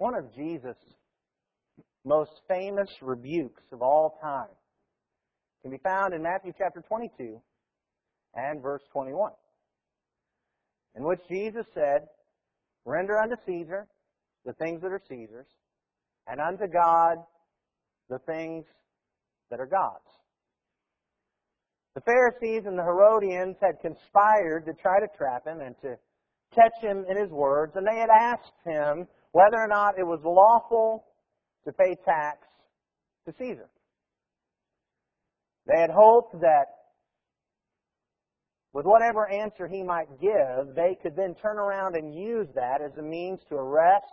One of Jesus' most famous rebukes of all time can be found in Matthew chapter 22 and verse 21, in which Jesus said, Render unto Caesar the things that are Caesar's, and unto God the things that are God's. The Pharisees and the Herodians had conspired to try to trap him and to catch him in his words, and they had asked him whether or not it was lawful to pay tax to Caesar. They had hoped that with whatever answer he might give, they could then turn around and use that as a means to arrest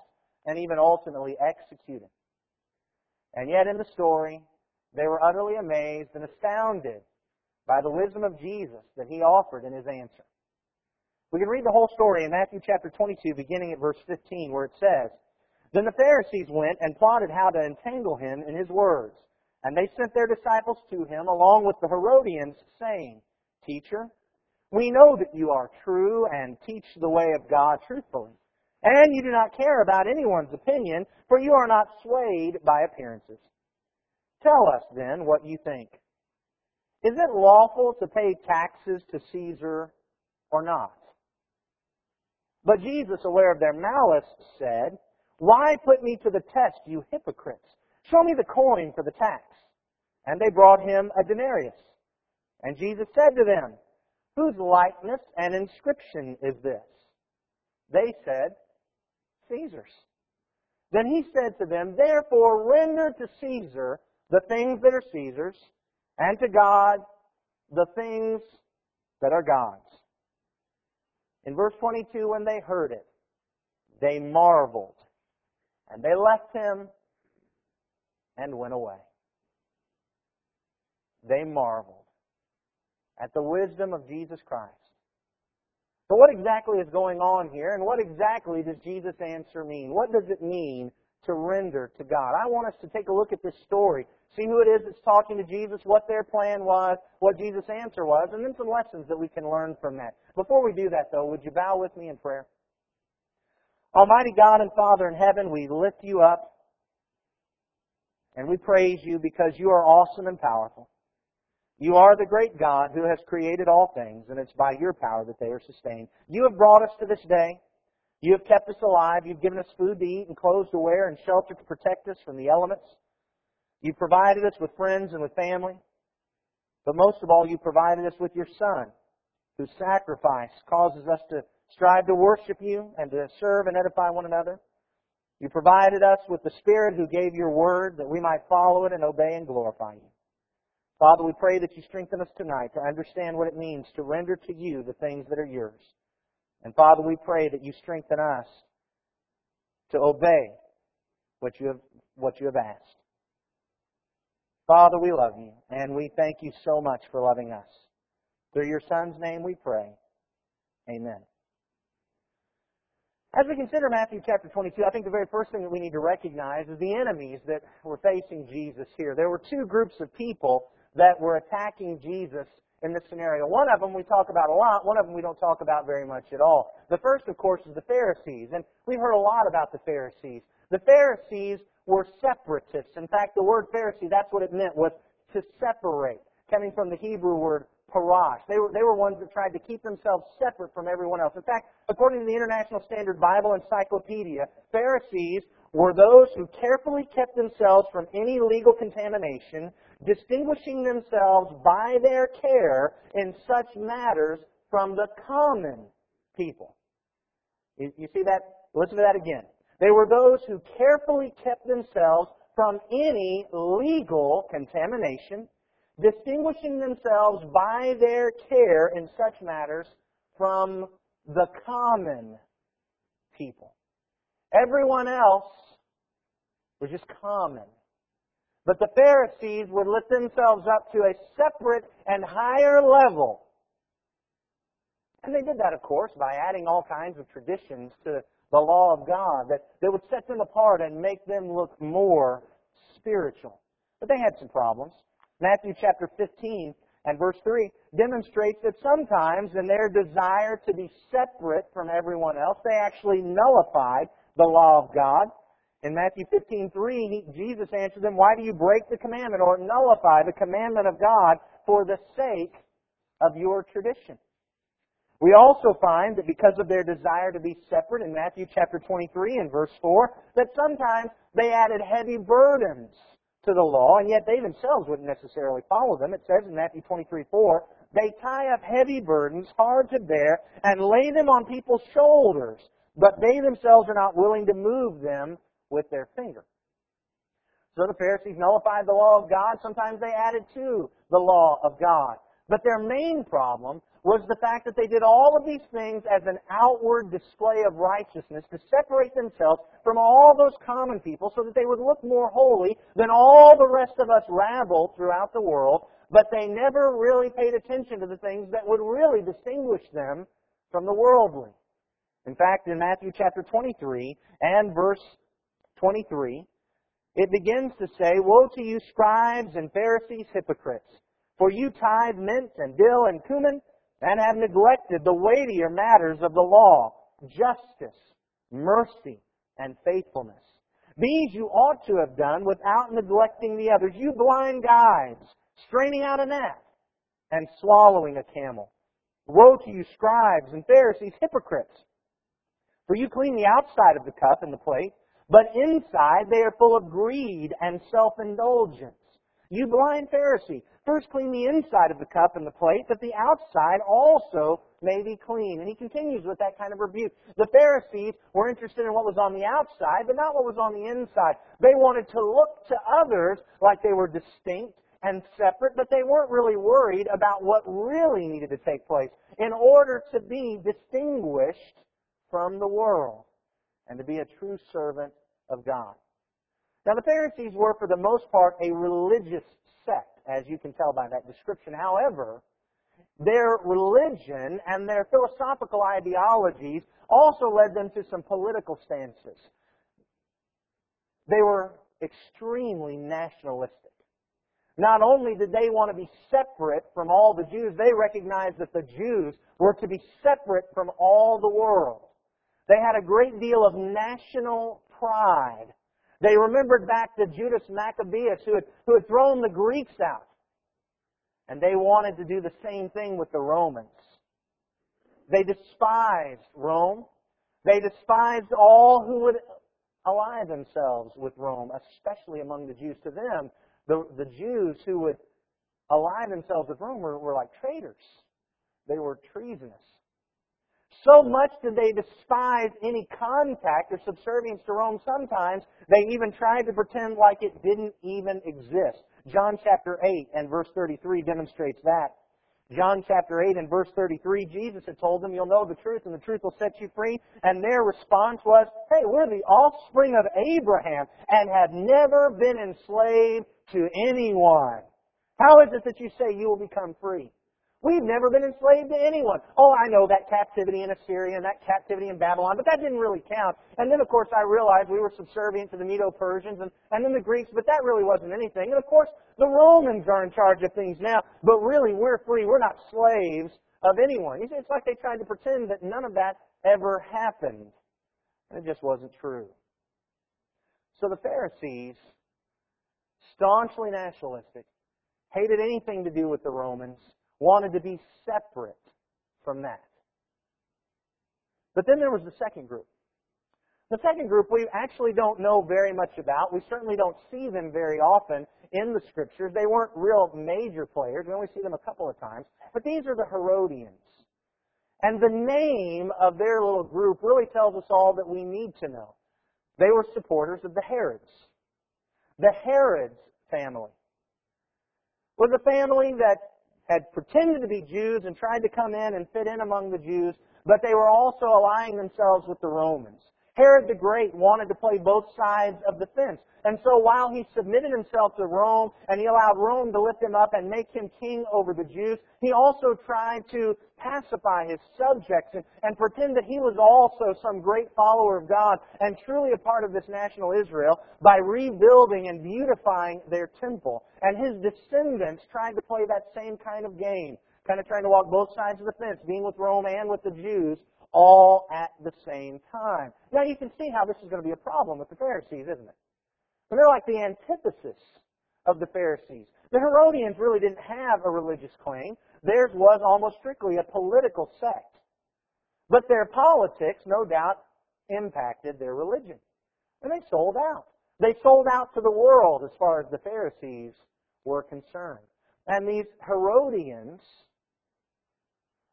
and even ultimately execute him. And yet in the story, they were utterly amazed and astounded by the wisdom of Jesus that he offered in his answer. We can read the whole story in Matthew chapter 22, beginning at verse 15, where it says, Then the Pharisees went and plotted how to entangle him in his words. And they sent their disciples to him, along with the Herodians, saying, Teacher, we know that you are true and teach the way of God truthfully. And you do not care about anyone's opinion, for you are not swayed by appearances. Tell us then what you think. Is it lawful to pay taxes to Caesar or not? But Jesus, aware of their malice, said, Why put me to the test, you hypocrites? Show me the coin for the tax. And they brought him a denarius. And Jesus said to them, Whose likeness and inscription is this? They said, Caesar's. Then he said to them, Therefore render to Caesar the things that are Caesar's, and to God the things that are God's. In verse 22, when they heard it, they marveled, and they left him and went away. They marveled at the wisdom of Jesus Christ. So what exactly is going on here, and what exactly does Jesus' answer mean? What does it mean to render to God? I want us to take a look at this story, see who it is that's talking to Jesus, what their plan was, what Jesus' answer was, and then some lessons that we can learn from that. Before we do that, though, would you bow with me in prayer? Almighty God and Father in heaven, we lift you up and we praise you because you are awesome and powerful. You are the great God who has created all things, and it's by your power that they are sustained. You have brought us to this day. You have kept us alive. You've given us food to eat and clothes to wear and shelter to protect us from the elements. You've provided us with friends and with family. But most of all, you provided us with your Son, whose sacrifice causes us to strive to worship you and to serve and edify one another. You provided us with the Spirit who gave your word that we might follow it and obey and glorify you. Father, we pray that you strengthen us tonight to understand what it means to render to you the things that are yours. And Father, we pray that you strengthen us to obey what you have, what you have asked. Father, we love you, and we thank you so much for loving us. Through your Son's name we pray. Amen. As we consider Matthew chapter 22, I think the very first thing that we need to recognize is the enemies that were facing Jesus here. There were two groups of people that were attacking Jesus in this scenario. One of them we talk about a lot, one of them we don't talk about very much at all. The first, of course, is the Pharisees, and we've heard a lot about the Pharisees. The Pharisees were separatists. In fact, the word Pharisee, that's what it meant, was to separate, coming from the Hebrew word parash. They were, they were ones that tried to keep themselves separate from everyone else. In fact, according to the International Standard Bible Encyclopedia, Pharisees were those who carefully kept themselves from any legal contamination, distinguishing themselves by their care in such matters from the common people. You, you see that? Listen to that again. They were those who carefully kept themselves from any legal contamination, distinguishing themselves by their care in such matters from the common people. Everyone else was just common. But the Pharisees would lift themselves up to a separate and higher level. And they did that, of course, by adding all kinds of traditions to the law of God that, that would set them apart and make them look more spiritual. But they had some problems. Matthew chapter 15 and verse 3 demonstrates that sometimes in their desire to be separate from everyone else, they actually nullified the law of God. In Matthew 15:3, Jesus answered them, "Why do you break the commandment or nullify the commandment of God for the sake of your tradition?" We also find that because of their desire to be separate in Matthew chapter 23 and verse 4, that sometimes they added heavy burdens to the law, and yet they themselves wouldn't necessarily follow them. It says in Matthew 23, 4, they tie up heavy burdens, hard to bear, and lay them on people's shoulders, but they themselves are not willing to move them with their finger. So the Pharisees nullified the law of God. Sometimes they added to the law of God. But their main problem was the fact that they did all of these things as an outward display of righteousness to separate themselves from all those common people so that they would look more holy than all the rest of us rabble throughout the world, but they never really paid attention to the things that would really distinguish them from the worldly. In fact, in Matthew chapter 23 and verse 23, it begins to say, Woe to you scribes and Pharisees, hypocrites! For you tithe mint and dill and cumin, and have neglected the weightier matters of the law, justice, mercy, and faithfulness. These you ought to have done without neglecting the others. You blind guides, straining out a gnat and swallowing a camel. Woe to you, scribes and Pharisees, hypocrites! For you clean the outside of the cup and the plate, but inside they are full of greed and self-indulgence. You blind Pharisee, First clean the inside of the cup and the plate, that the outside also may be clean. And he continues with that kind of rebuke. The Pharisees were interested in what was on the outside, but not what was on the inside. They wanted to look to others like they were distinct and separate, but they weren't really worried about what really needed to take place in order to be distinguished from the world and to be a true servant of God. Now, the Pharisees were, for the most part, a religious sect as you can tell by that description. However, their religion and their philosophical ideologies also led them to some political stances. They were extremely nationalistic. Not only did they want to be separate from all the Jews, they recognized that the Jews were to be separate from all the world. They had a great deal of national pride they remembered back to Judas Maccabeus who had, who had thrown the Greeks out. And they wanted to do the same thing with the Romans. They despised Rome. They despised all who would ally themselves with Rome, especially among the Jews. To them, the, the Jews who would ally themselves with Rome were, were like traitors. They were treasonous. So much did they despise any contact or subservience to Rome sometimes, they even tried to pretend like it didn't even exist. John chapter 8 and verse 33 demonstrates that. John chapter 8 and verse 33, Jesus had told them, You'll know the truth, and the truth will set you free. And their response was, Hey, we're the offspring of Abraham and have never been enslaved to anyone. How is it that you say you will become free? We've never been enslaved to anyone. Oh, I know that captivity in Assyria and that captivity in Babylon, but that didn't really count. And then, of course, I realized we were subservient to the Medo-Persians and, and then the Greeks, but that really wasn't anything. And of course, the Romans are in charge of things now, but really we're free. We're not slaves of anyone. It's like they tried to pretend that none of that ever happened. And it just wasn't true. So the Pharisees, staunchly nationalistic, hated anything to do with the Romans, wanted to be separate from that. But then there was the second group. The second group we actually don't know very much about. We certainly don't see them very often in the scriptures. They weren't real major players. We only see them a couple of times. But these are the Herodians. And the name of their little group really tells us all that we need to know. They were supporters of the Herods. The Herods family was a family that had pretended to be Jews and tried to come in and fit in among the Jews, but they were also allying themselves with the Romans. Herod the Great wanted to play both sides of the fence. And so while he submitted himself to Rome and he allowed Rome to lift him up and make him king over the Jews, he also tried to pacify his subjects and, and pretend that he was also some great follower of God and truly a part of this national Israel by rebuilding and beautifying their temple. And his descendants tried to play that same kind of game, kind of trying to walk both sides of the fence, being with Rome and with the Jews, all at the same time. Now you can see how this is going to be a problem with the Pharisees, isn't it? And they're like the antithesis of the Pharisees. The Herodians really didn't have a religious claim. Theirs was almost strictly a political sect. But their politics, no doubt, impacted their religion. And they sold out. They sold out to the world as far as the Pharisees were concerned. And these Herodians,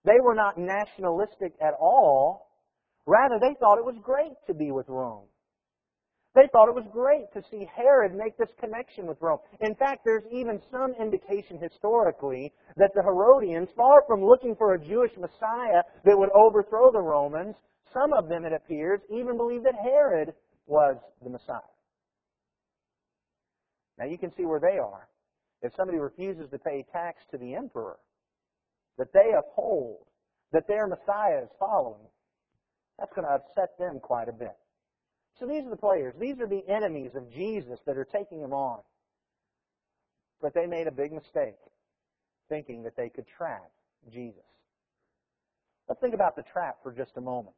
they were not nationalistic at all. Rather, they thought it was great to be with Rome. They thought it was great to see Herod make this connection with Rome. In fact, there's even some indication historically that the Herodians, far from looking for a Jewish Messiah that would overthrow the Romans, some of them, it appears, even believed that Herod was the Messiah. Now you can see where they are. If somebody refuses to pay tax to the emperor that they uphold, that their Messiah is following, that's going to upset them quite a bit. So these are the players. These are the enemies of Jesus that are taking him on. But they made a big mistake thinking that they could trap Jesus. Let's think about the trap for just a moment.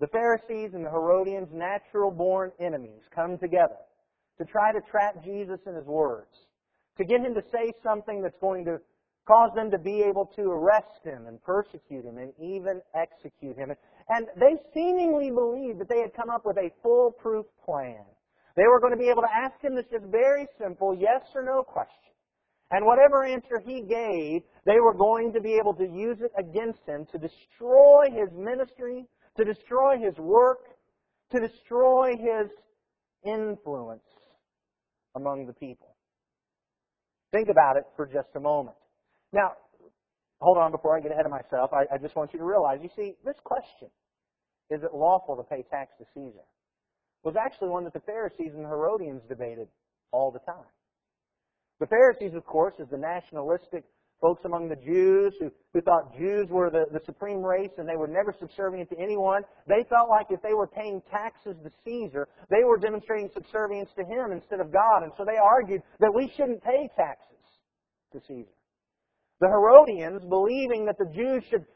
The Pharisees and the Herodians, natural born enemies, come together to try to trap Jesus in his words, to get him to say something that's going to cause them to be able to arrest him and persecute him and even execute him. And they seemingly believed that they had come up with a foolproof plan. They were going to be able to ask him this just very simple yes or no question. And whatever answer he gave, they were going to be able to use it against him to destroy his ministry, to destroy his work, to destroy his influence among the people. Think about it for just a moment. Now, hold on before I get ahead of myself. I, I just want you to realize, you see, this question, is it lawful to pay tax to Caesar, was actually one that the Pharisees and the Herodians debated all the time. The Pharisees, of course, is the nationalistic folks among the Jews who, who thought Jews were the, the supreme race and they were never subservient to anyone. They felt like if they were paying taxes to Caesar, they were demonstrating subservience to him instead of God. And so they argued that we shouldn't pay taxes to Caesar. The Herodians, believing that the Jews should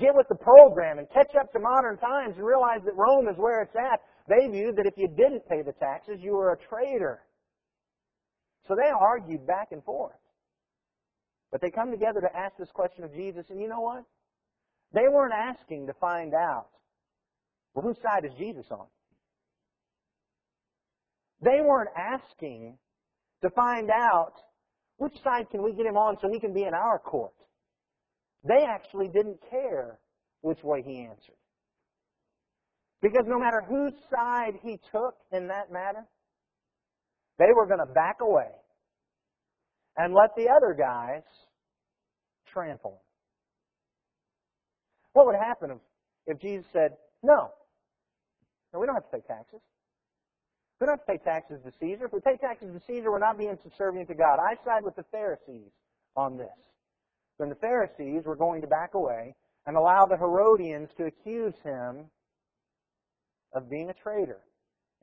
get with the program and catch up to modern times and realize that Rome is where it's at, they viewed that if you didn't pay the taxes, you were a traitor. So they argued back and forth. But they come together to ask this question of Jesus, and you know what? They weren't asking to find out, well, whose side is Jesus on? They weren't asking to find out which side can we get him on so he can be in our court? They actually didn't care which way he answered. Because no matter whose side he took in that matter, they were going to back away and let the other guys trample him. What would happen if, if Jesus said, no, no, we don't have to pay taxes. We don't have to pay taxes to Caesar. If we pay taxes to Caesar, we're not being subservient to God. I side with the Pharisees on this. Then the Pharisees were going to back away and allow the Herodians to accuse him of being a traitor.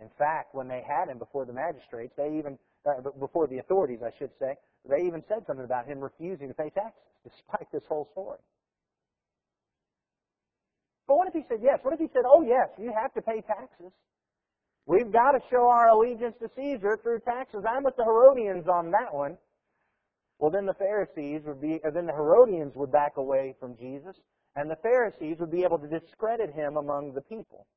In fact, when they had him before the magistrates, they even, uh, before the authorities, I should say, they even said something about him refusing to pay taxes, despite this whole story. But what if he said yes? What if he said, oh yes, you have to pay taxes? We've got to show our allegiance to Caesar through taxes. I'm with the Herodians on that one. Well, then the Pharisees would be, or then the Herodians would back away from Jesus, and the Pharisees would be able to discredit him among the people.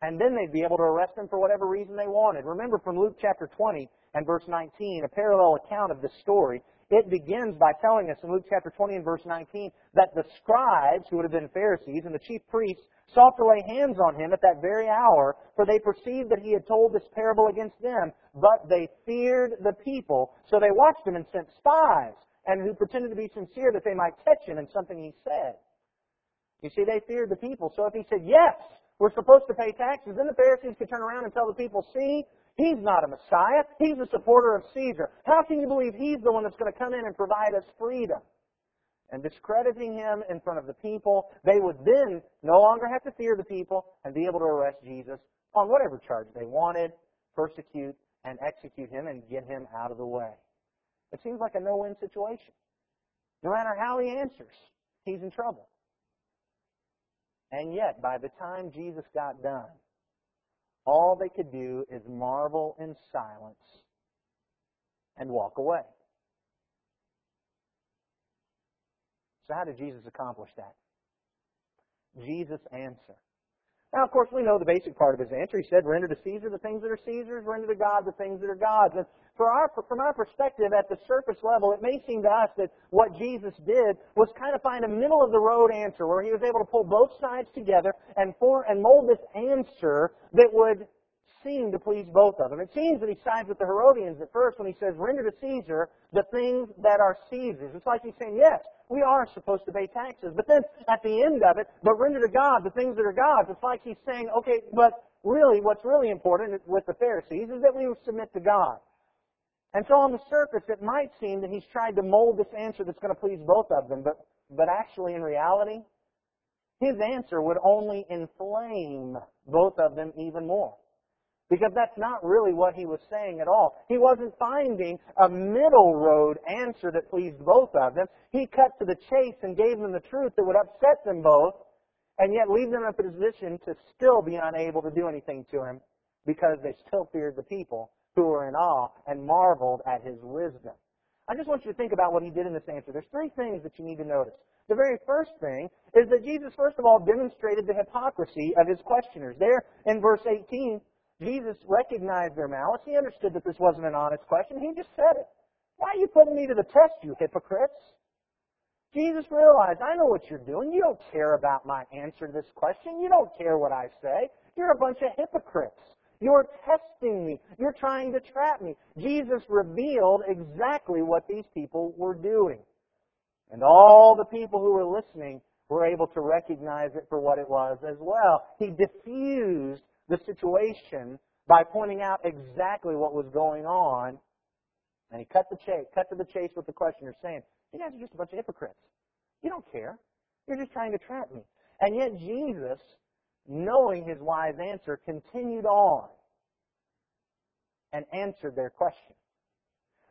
And then they'd be able to arrest him for whatever reason they wanted. Remember from Luke chapter 20 and verse 19, a parallel account of this story. It begins by telling us in Luke chapter 20 and verse 19 that the scribes, who would have been Pharisees, and the chief priests sought to lay hands on him at that very hour, for they perceived that he had told this parable against them, but they feared the people. So they watched him and sent spies, and who pretended to be sincere that they might catch him in something he said. You see, they feared the people. So if he said, yes, we're supposed to pay taxes, then the Pharisees could turn around and tell the people, see, He's not a Messiah. He's a supporter of Caesar. How can you believe he's the one that's going to come in and provide us freedom? And discrediting him in front of the people, they would then no longer have to fear the people and be able to arrest Jesus on whatever charge they wanted, persecute and execute him and get him out of the way. It seems like a no-win situation. No matter how he answers, he's in trouble. And yet, by the time Jesus got done, all they could do is marvel in silence and walk away. So, how did Jesus accomplish that? Jesus' answer. Now, of course, we know the basic part of his answer. He said, render to Caesar the things that are Caesar's, render to God the things that are God's. And our, from our perspective, at the surface level, it may seem to us that what Jesus did was kind of find a middle of the road answer where he was able to pull both sides together and form and mold this answer that would seem to please both of them. It seems that he sides with the Herodians at first when he says, render to Caesar the things that are Caesar's. It's like he's saying, yes, we are supposed to pay taxes. But then at the end of it, but render to God the things that are God's. It's like he's saying, okay, but really what's really important with the Pharisees is that we submit to God. And so on the surface, it might seem that he's tried to mold this answer that's going to please both of them, but, but actually in reality, his answer would only inflame both of them even more. Because that's not really what he was saying at all. He wasn't finding a middle road answer that pleased both of them. He cut to the chase and gave them the truth that would upset them both, and yet leave them in a position to still be unable to do anything to him because they still feared the people who were in awe and marveled at his wisdom. I just want you to think about what he did in this answer. There's three things that you need to notice. The very first thing is that Jesus, first of all, demonstrated the hypocrisy of his questioners. There in verse 18, Jesus recognized their malice. He understood that this wasn't an honest question. He just said it. Why are you putting me to the test, you hypocrites? Jesus realized, I know what you're doing. You don't care about my answer to this question. You don't care what I say. You're a bunch of hypocrites. You're testing me. You're trying to trap me. Jesus revealed exactly what these people were doing. And all the people who were listening were able to recognize it for what it was as well. He diffused the situation by pointing out exactly what was going on. And he cut the chase, cut to the chase with the questioner, saying, "You guys are just a bunch of hypocrites. You don't care. You're just trying to trap me." And yet Jesus, knowing his wise answer, continued on and answered their question.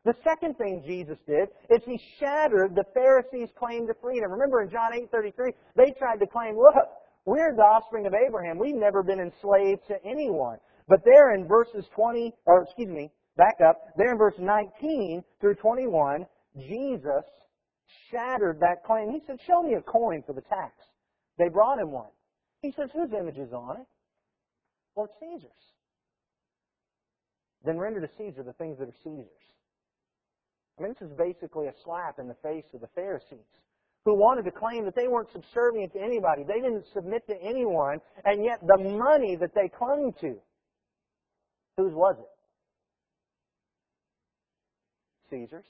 The second thing Jesus did is he shattered the Pharisees' claim to freedom. Remember in John 8:33, they tried to claim, "Look, we're the offspring of Abraham. We've never been enslaved to anyone. But there in verses 20, or excuse me, back up, there in verse 19 through 21, Jesus shattered that claim. He said, Show me a coin for the tax. They brought him one. He says, Whose image is on it? Well, it's Caesar's. Then render to Caesar the things that are Caesar's. I mean, this is basically a slap in the face of the Pharisees who wanted to claim that they weren't subservient to anybody. They didn't submit to anyone, and yet the money that they clung to, whose was it? Caesar's.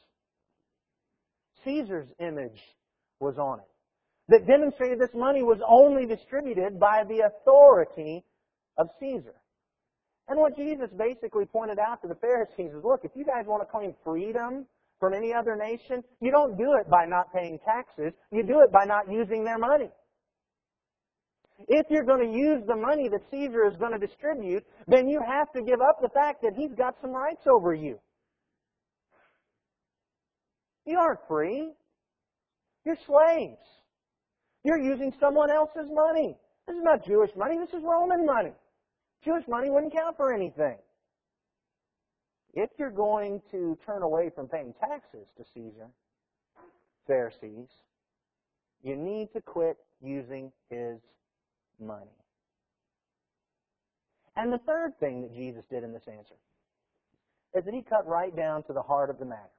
Caesar's image was on it. That demonstrated this money was only distributed by the authority of Caesar. And what Jesus basically pointed out to the Pharisees is, look, if you guys want to claim freedom from any other nation, you don't do it by not paying taxes. You do it by not using their money. If you're going to use the money that Caesar is going to distribute, then you have to give up the fact that he's got some rights over you. You aren't free. You're slaves. You're using someone else's money. This is not Jewish money. This is Roman money. Jewish money wouldn't count for anything. If you're going to turn away from paying taxes to Caesar, Pharisees, you need to quit using his money. And the third thing that Jesus did in this answer is that he cut right down to the heart of the matter.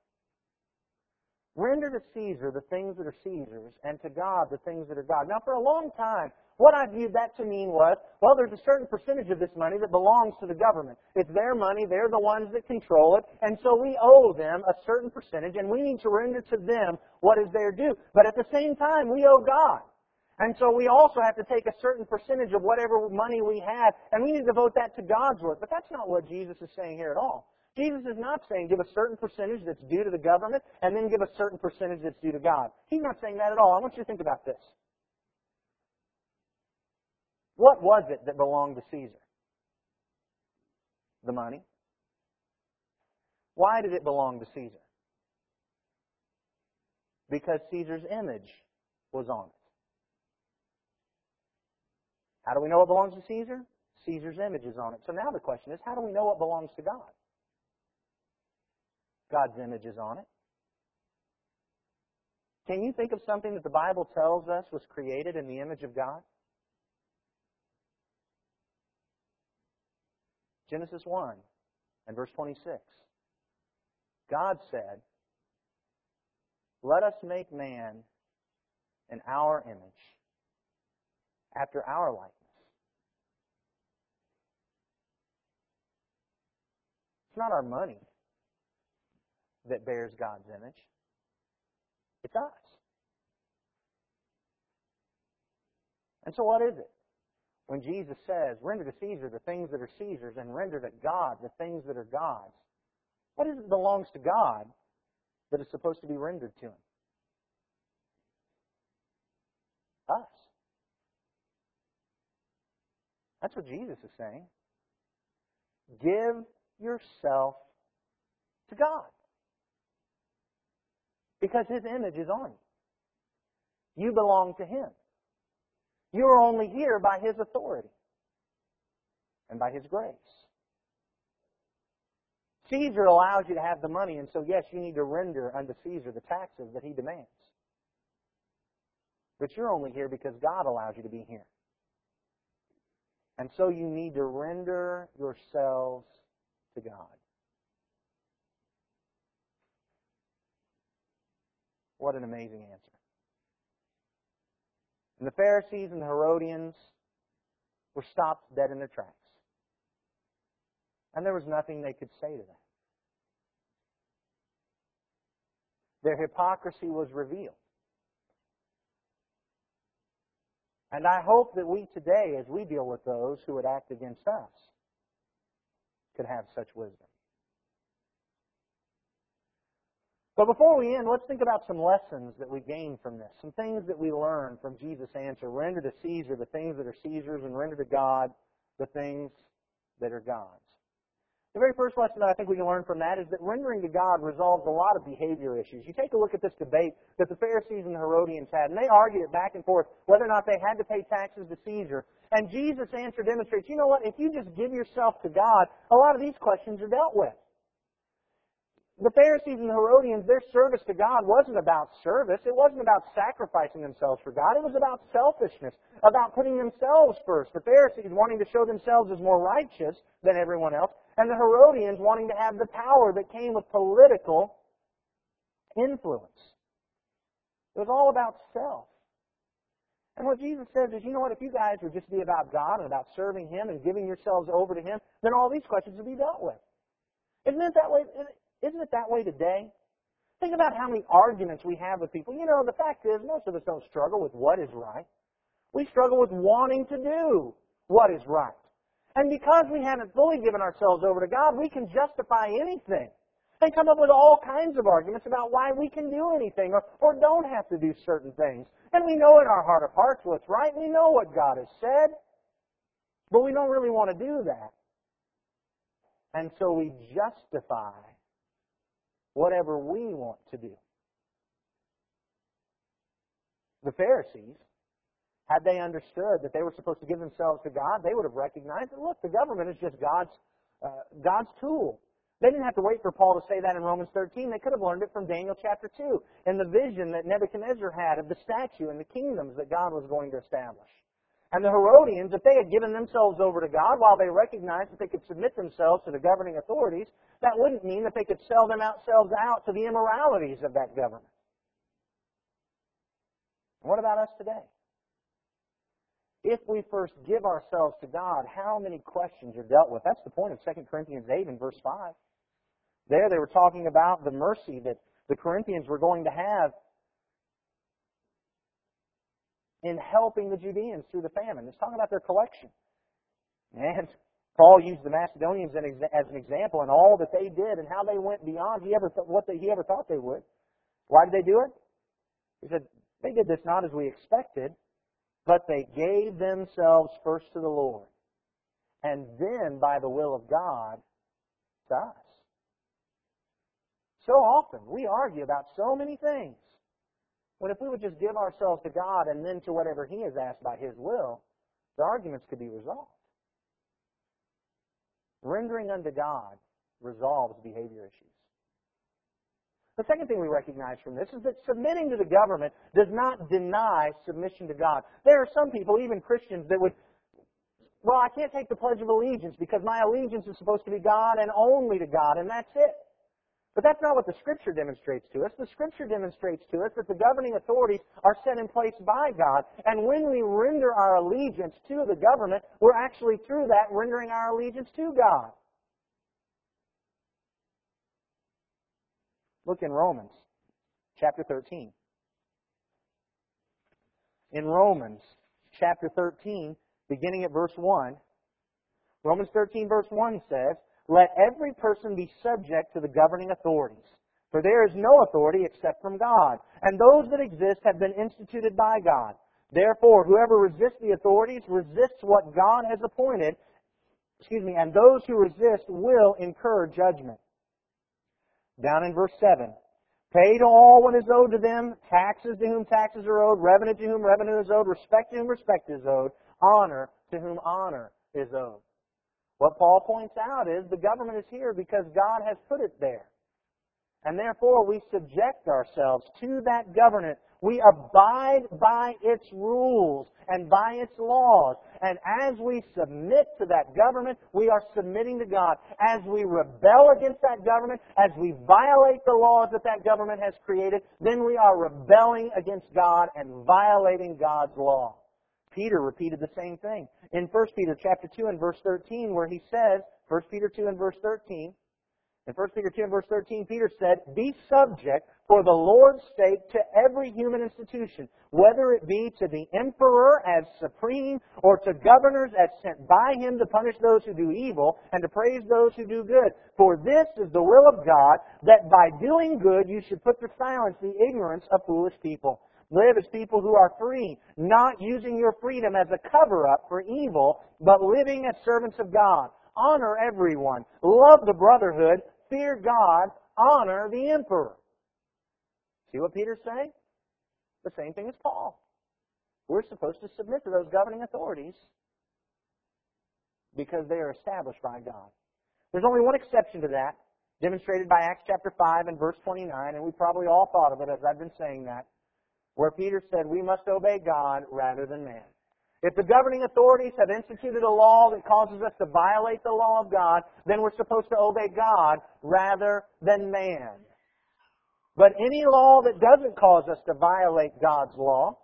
Render to Caesar the things that are Caesar's, and to God the things that are God. Now, for a long time, what I viewed that to mean was, well, there's a certain percentage of this money that belongs to the government. It's their money, they're the ones that control it, and so we owe them a certain percentage, and we need to render to them what is their due. But at the same time, we owe God. And so we also have to take a certain percentage of whatever money we have, and we need to devote that to God's work. But that's not what Jesus is saying here at all. Jesus is not saying give a certain percentage that's due to the government and then give a certain percentage that's due to God. He's not saying that at all. I want you to think about this. What was it that belonged to Caesar? The money. Why did it belong to Caesar? Because Caesar's image was on it. How do we know it belongs to Caesar? Caesar's image is on it. So now the question is, how do we know what belongs to God? God's image is on it. Can you think of something that the Bible tells us was created in the image of God? Genesis 1 and verse 26. God said, Let us make man in our image, after our likeness. It's not our money that bears God's image. It's us. And so what is it? When Jesus says, render to Caesar the things that are Caesar's and render to God the things that are God's, what is it that belongs to God that is supposed to be rendered to Him? Us. That's what Jesus is saying. Give yourself to God. Because His image is on you. You belong to Him. You are only here by His authority and by His grace. Caesar allows you to have the money, and so yes, you need to render unto Caesar the taxes that he demands. But you're only here because God allows you to be here. And so you need to render yourselves to God. What an amazing answer. And the Pharisees and the Herodians were stopped dead in their tracks. And there was nothing they could say to them. Their hypocrisy was revealed. And I hope that we today, as we deal with those who would act against us, could have such wisdom. But before we end, let's think about some lessons that we gain from this, some things that we learn from Jesus' answer. Render to Caesar the things that are Caesar's, and render to God the things that are God's. The very first lesson that I think we can learn from that is that rendering to God resolves a lot of behavior issues. You take a look at this debate that the Pharisees and the Herodians had, and they argued it back and forth whether or not they had to pay taxes to Caesar. And Jesus' answer demonstrates, you know what, if you just give yourself to God, a lot of these questions are dealt with. The Pharisees and the Herodians, their service to God wasn't about service. It wasn't about sacrificing themselves for God. It was about selfishness, about putting themselves first. The Pharisees wanting to show themselves as more righteous than everyone else, and the Herodians wanting to have the power that came with political influence. It was all about self. And what Jesus says is, you know what, if you guys would just be about God and about serving Him and giving yourselves over to Him, then all these questions would be dealt with. Isn't it that way? Isn't it that way today? Think about how many arguments we have with people. You know, the fact is, most of us don't struggle with what is right. We struggle with wanting to do what is right. And because we haven't fully given ourselves over to God, we can justify anything and come up with all kinds of arguments about why we can do anything or, or don't have to do certain things. And we know in our heart of hearts what's right. We know what God has said. But we don't really want to do that. And so we justify whatever we want to do. The Pharisees had they understood that they were supposed to give themselves to God, they would have recognized that, look, the government is just God's, uh, God's tool. They didn't have to wait for Paul to say that in Romans 13. They could have learned it from Daniel chapter 2 and the vision that Nebuchadnezzar had of the statue and the kingdoms that God was going to establish. And the Herodians, if they had given themselves over to God while they recognized that they could submit themselves to the governing authorities, that wouldn't mean that they could sell themselves out to the immoralities of that government. What about us today? if we first give ourselves to God, how many questions are dealt with? That's the point of 2 Corinthians 8 and verse 5. There they were talking about the mercy that the Corinthians were going to have in helping the Judeans through the famine. It's talking about their collection. And Paul used the Macedonians as an example and all that they did and how they went beyond he ever what they, he ever thought they would. Why did they do it? He said, they did this not as we expected, but they gave themselves first to the Lord, and then, by the will of God, to us. So often, we argue about so many things. When if we would just give ourselves to God and then to whatever He has asked by His will, the arguments could be resolved. Rendering unto God resolves behavior issues. The second thing we recognize from this is that submitting to the government does not deny submission to God. There are some people, even Christians, that would, well, I can't take the Pledge of Allegiance because my allegiance is supposed to be God and only to God, and that's it. But that's not what the Scripture demonstrates to us. The Scripture demonstrates to us that the governing authorities are set in place by God, and when we render our allegiance to the government, we're actually through that rendering our allegiance to God. Look in Romans chapter 13. In Romans chapter 13, beginning at verse 1, Romans 13 verse 1 says, Let every person be subject to the governing authorities. For there is no authority except from God, and those that exist have been instituted by God. Therefore, whoever resists the authorities resists what God has appointed, excuse me, and those who resist will incur judgment. Down in verse 7. Pay to all what is owed to them, taxes to whom taxes are owed, revenue to whom revenue is owed, respect to whom respect is owed, honor to whom honor is owed. What Paul points out is the government is here because God has put it there. And therefore we subject ourselves to that government we abide by its rules and by its laws. And as we submit to that government, we are submitting to God. As we rebel against that government, as we violate the laws that that government has created, then we are rebelling against God and violating God's law. Peter repeated the same thing in 1 Peter chapter 2 and verse 13 where he says, 1 Peter 2 and verse 13, in 1 Peter 2 and verse 13, Peter said, Be subject for the Lord's sake to every human institution, whether it be to the emperor as supreme or to governors as sent by him to punish those who do evil and to praise those who do good. For this is the will of God, that by doing good you should put to silence the ignorance of foolish people. Live as people who are free, not using your freedom as a cover up for evil, but living as servants of God. Honor everyone. Love the brotherhood. Fear God. Honor the emperor. See what Peter's saying? The same thing as Paul. We're supposed to submit to those governing authorities because they are established by God. There's only one exception to that, demonstrated by Acts chapter 5 and verse 29, and we probably all thought of it as I've been saying that, where Peter said, We must obey God rather than man. If the governing authorities have instituted a law that causes us to violate the law of God, then we're supposed to obey God rather than man. But any law that doesn't cause us to violate God's law,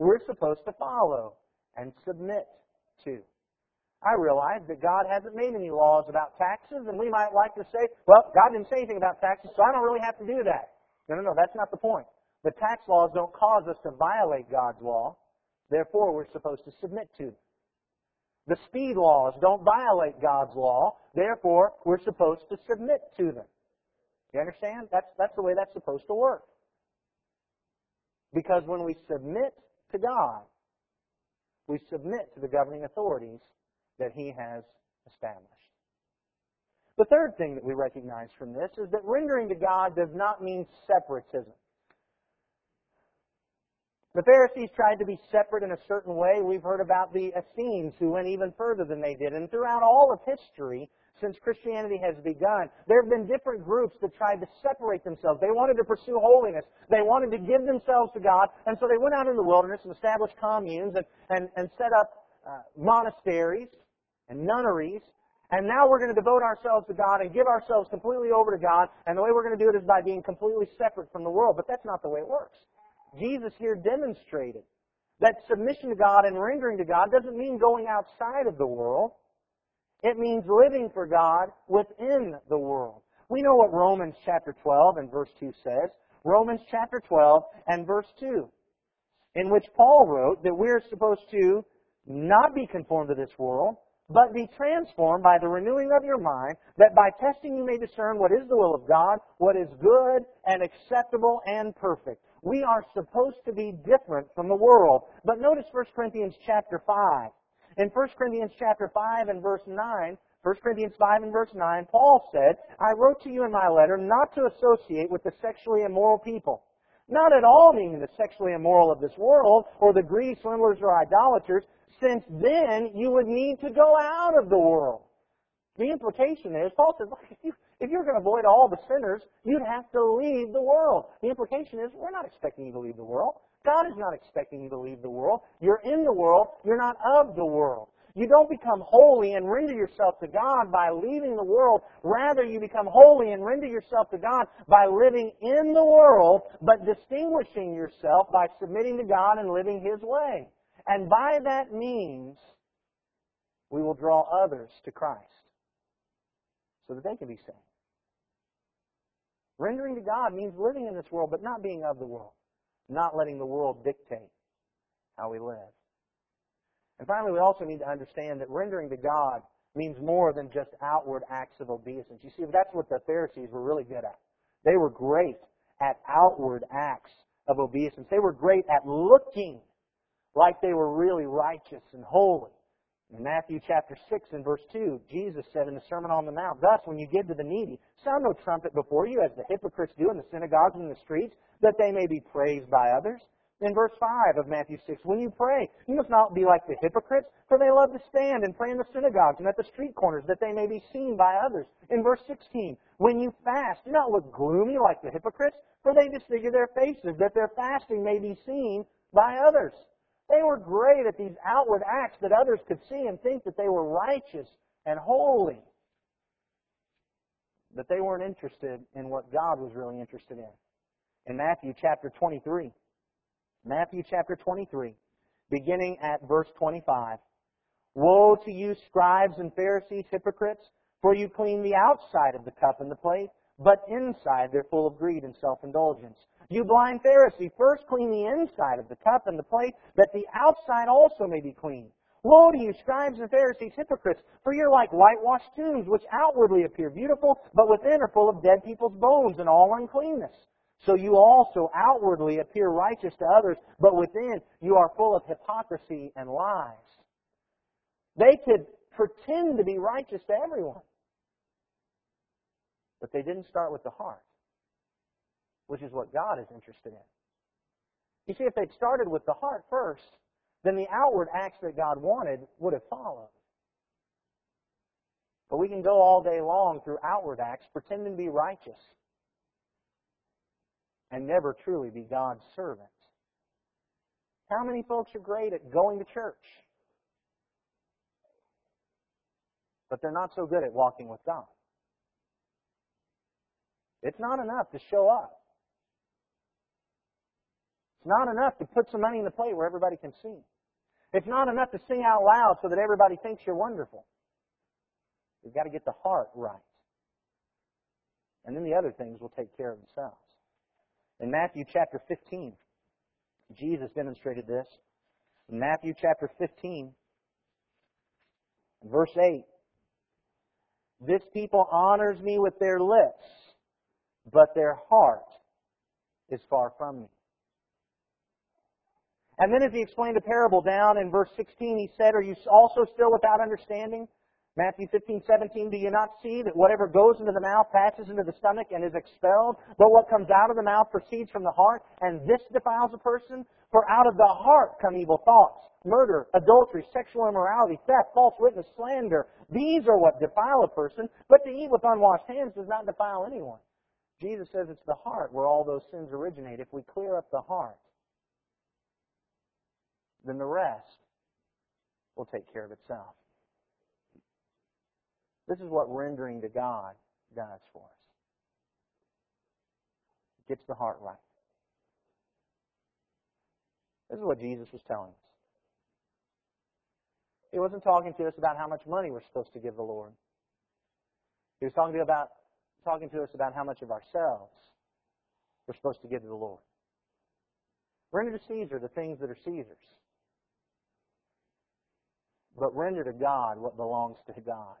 we're supposed to follow and submit to. I realize that God hasn't made any laws about taxes, and we might like to say, well, God didn't say anything about taxes, so I don't really have to do that. No, no, no, that's not the point. The tax laws don't cause us to violate God's law. Therefore, we're supposed to submit to them. The speed laws don't violate God's law. Therefore, we're supposed to submit to them. You understand? That's, that's the way that's supposed to work. Because when we submit to God, we submit to the governing authorities that He has established. The third thing that we recognize from this is that rendering to God does not mean separatism. The Pharisees tried to be separate in a certain way. We've heard about the Essenes who went even further than they did. And throughout all of history, since Christianity has begun, there have been different groups that tried to separate themselves. They wanted to pursue holiness. They wanted to give themselves to God. And so they went out in the wilderness and established communes and, and, and set up uh, monasteries and nunneries. And now we're going to devote ourselves to God and give ourselves completely over to God. And the way we're going to do it is by being completely separate from the world. But that's not the way it works. Jesus here demonstrated that submission to God and rendering to God doesn't mean going outside of the world. It means living for God within the world. We know what Romans chapter 12 and verse 2 says. Romans chapter 12 and verse 2, in which Paul wrote that we're supposed to not be conformed to this world, but be transformed by the renewing of your mind, that by testing you may discern what is the will of God, what is good and acceptable and perfect. We are supposed to be different from the world. But notice 1 Corinthians chapter 5. In 1 Corinthians chapter 5 and verse 9, 1 Corinthians 5 and verse 9, Paul said, I wrote to you in my letter not to associate with the sexually immoral people, Not at all meaning the sexually immoral of this world or the greedy swindlers or idolaters, since then you would need to go out of the world. The implication is, Paul says, look, if, you, if you're going to avoid all the sinners, you'd have to leave the world. The implication is, we're not expecting you to leave the world. God is not expecting you to leave the world. You're in the world. You're not of the world. You don't become holy and render yourself to God by leaving the world. Rather, you become holy and render yourself to God by living in the world, but distinguishing yourself by submitting to God and living His way. And by that means, we will draw others to Christ so that they can be saved. Rendering to God means living in this world, but not being of the world, not letting the world dictate how we live. And finally, we also need to understand that rendering to God means more than just outward acts of obeisance. You see, that's what the Pharisees were really good at. They were great at outward acts of obeisance. They were great at looking like they were really righteous and holy. In Matthew chapter 6 and verse 2, Jesus said in the Sermon on the Mount, Thus, when you give to the needy, sound no trumpet before you, as the hypocrites do in the synagogues and in the streets, that they may be praised by others. In verse 5 of Matthew 6, when you pray, you must not be like the hypocrites, for they love to stand and pray in the synagogues and at the street corners, that they may be seen by others. In verse 16, when you fast, do not look gloomy like the hypocrites, for they disfigure their faces, that their fasting may be seen by others. They were great at these outward acts that others could see and think that they were righteous and holy. But they weren't interested in what God was really interested in. In Matthew chapter 23, Matthew chapter 23, beginning at verse 25. Woe to you, scribes and Pharisees, hypocrites, for you clean the outside of the cup and the plate, but inside they're full of greed and self-indulgence. You blind Pharisee, first clean the inside of the cup and the plate, that the outside also may be clean. Woe to you, scribes and Pharisees, hypocrites, for you're like whitewashed tombs, which outwardly appear beautiful, but within are full of dead people's bones and all uncleanness. So you also outwardly appear righteous to others, but within you are full of hypocrisy and lies. They could pretend to be righteous to everyone, but they didn't start with the heart which is what God is interested in. You see, if they'd started with the heart first, then the outward acts that God wanted would have followed. But we can go all day long through outward acts, pretending to be righteous, and never truly be God's servant. How many folks are great at going to church? But they're not so good at walking with God. It's not enough to show up. Not enough to put some money in the plate where everybody can see. It's not enough to sing out loud so that everybody thinks you're wonderful. You've got to get the heart right. And then the other things will take care of themselves. In Matthew chapter 15, Jesus demonstrated this. In Matthew chapter 15, verse 8, this people honors me with their lips, but their heart is far from me. And then as he explained the parable down in verse 16, he said, Are you also still without understanding? Matthew 15, 17, do you not see that whatever goes into the mouth passes into the stomach and is expelled? But what comes out of the mouth proceeds from the heart, and this defiles a person? For out of the heart come evil thoughts, murder, adultery, sexual immorality, theft, false witness, slander. These are what defile a person, but to eat with unwashed hands does not defile anyone. Jesus says it's the heart where all those sins originate. If we clear up the heart, then the rest will take care of itself. This is what rendering to God does for us. It gets the heart right. This is what Jesus was telling us. He wasn't talking to us about how much money we're supposed to give the Lord. He was talking to, about, talking to us about how much of ourselves we're supposed to give to the Lord. Render to Caesar the things that are Caesar's but render to God what belongs to God.